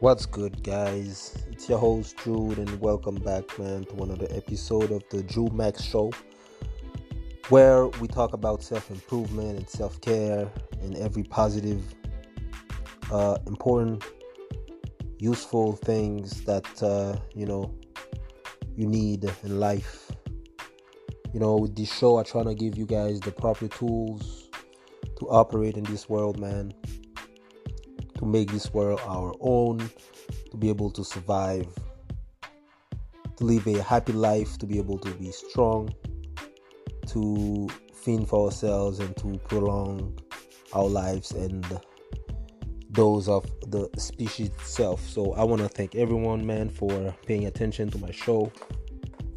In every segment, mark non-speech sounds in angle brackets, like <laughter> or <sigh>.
What's good, guys? It's your host, Jude, and welcome back, man, to another episode of the Jumac Show, where we talk about self improvement and self care and every positive, uh, important, useful things that, uh, you know, you need in life. You know, with this show, I try to give you guys the proper tools to operate in this world, man to make this world our own, to be able to survive, to live a happy life, to be able to be strong, to fend for ourselves, and to prolong our lives and those of the species itself. So I want to thank everyone, man, for paying attention to my show,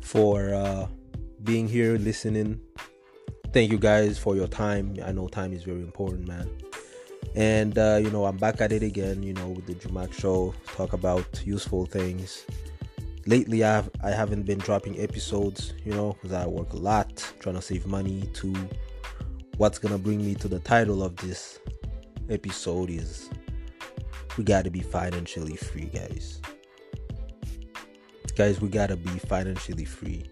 for uh, being here, listening. Thank you guys for your time. I know time is very important, man and uh, you know i'm back at it again you know with the jumac show talk about useful things. Lately i have i haven't been dropping episodes you know because i work a lot trying to save money to what's gonna bring me to the title of this episode is we gotta be financially free guys. Guys we gotta be financially free.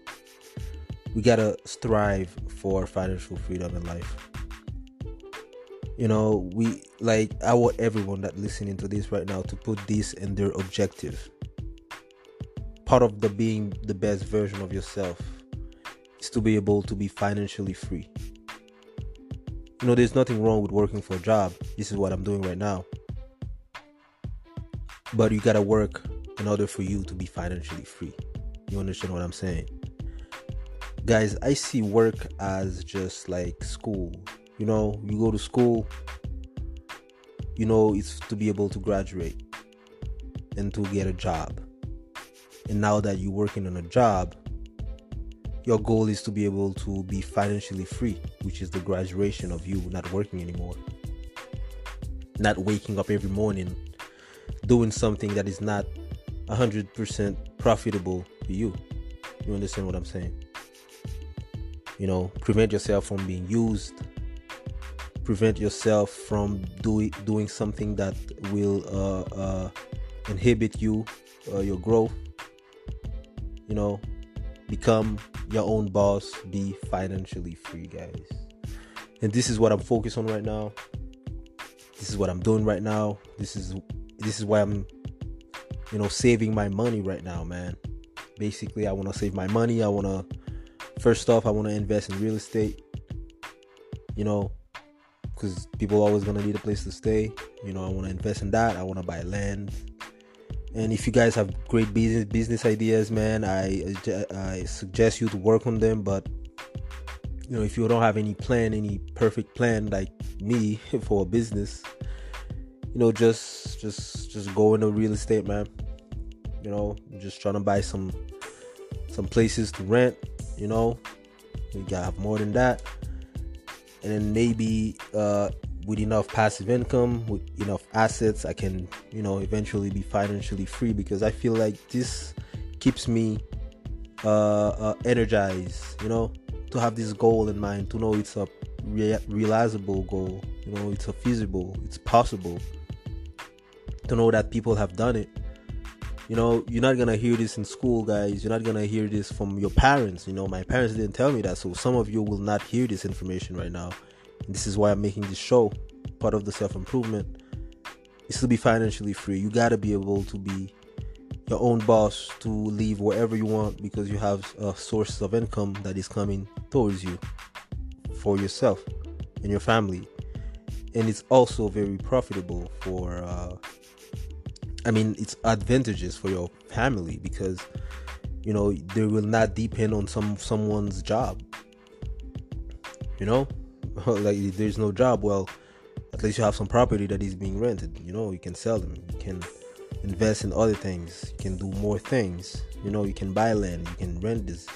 We gotta strive for financial freedom in life you know we like i want everyone that listening to this right now to put this in their objective. Part of the being the best version of yourself is to be able to be financially free. You know there's nothing wrong with working for a job. This is what i'm doing right now. But you gotta work in order for you to be financially free. You understand what i'm saying? Guys i see work as just like school you know you go to school you know it's to be able to graduate and to get a job. And now that you're working on a job your goal is to be able to be financially free which is the graduation of you not working anymore. Not waking up every morning doing something that is not 100% profitable for you. You understand what i'm saying? You know prevent yourself from being used prevent yourself from doing doing something that will uh, uh, inhibit you, uh, your growth. You know, become your own boss. Be financially free, guys. And this is what I'm focused on right now. This is what I'm doing right now. This is this is why I'm, you know, saving my money right now, man. Basically, I want to save my money. I want to first off, I want to invest in real estate. You know, because people always gonna need a place to stay. You know, I want to invest in that. I want to buy land. And if you guys have great business business ideas, man, I I suggest you to work on them. But you know, if you don't have any plan, any perfect plan like me <laughs> for a business, you know, just just just go into real estate, man. You know, just trying to buy some some places to rent. You know, you gotta have more than that and then maybe uh, with enough passive income, with enough assets, I can, you know, eventually be financially free because I feel like this keeps me uh, uh, energized, you know, to have this goal in mind, to know it's a rea- realizable goal, you know, it's a feasible, it's possible, to know that people have done it you know you're not gonna hear this in school guys. You're not gonna hear this from your parents you know. My parents didn't tell me that so some of you will not hear this information right now. And this is why i'm making this show part of the self-improvement. Is to be financially free. You gotta be able to be your own boss to leave wherever you want because you have a source of income that is coming towards you for yourself and your family. And it's also very profitable for uh, I mean, it's advantages for your family because you know they will not depend on some someone's job. You know, <laughs> like there's no job. Well, at least you have some property that is being rented. You know, you can sell them. You can invest in other things. You can do more things. You know, you can buy land. You can rent these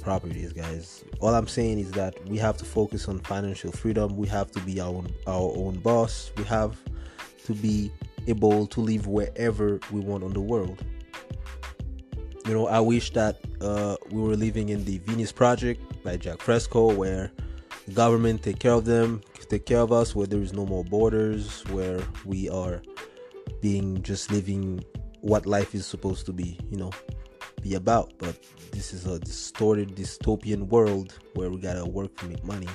properties, guys. All I'm saying is that we have to focus on financial freedom. We have to be our own, our own boss. We have to be able to live wherever we want on the world. You know, I wish that uh, we were living in the Venus Project by Jacque Fresco, where the government take care of them, take care of us, where there is no more borders, where we are being just living what life is supposed to be, you know, be about. But this is a distorted dystopian world where we gotta work to make money.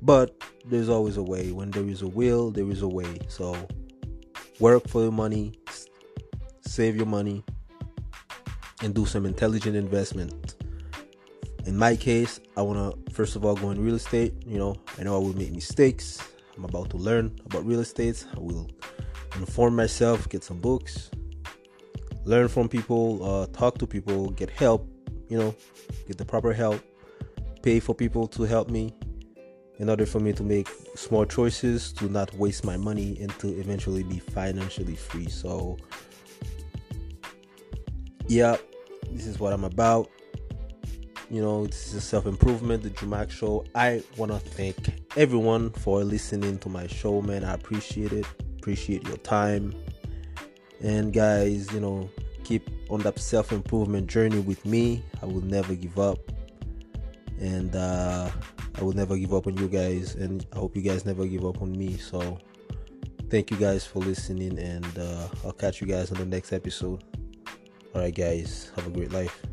But there's always a way. When there is a will, there is a way. So work for your money, save your money, and do some intelligent investment. In my case, I want to first of all go in real estate. You know, I know I will make mistakes. I'm about to learn about real estate. I will inform myself, get some books, learn from people, uh, talk to people, get help. You know, get the proper help, pay for people to help me in order for me to make small choices, to not waste my money, and to eventually be financially free. So, yeah, this is what I'm about. You know, this is self improvement, the Jumac Show. I want to thank everyone for listening to my show, man. I appreciate it. Appreciate your time. And guys, you know, keep on that self improvement journey with me. I will never give up. And uh, I will never give up on you guys. And I hope you guys never give up on me. So, thank you guys for listening. And uh, I'll catch you guys on the next episode. All right, guys, have a great life.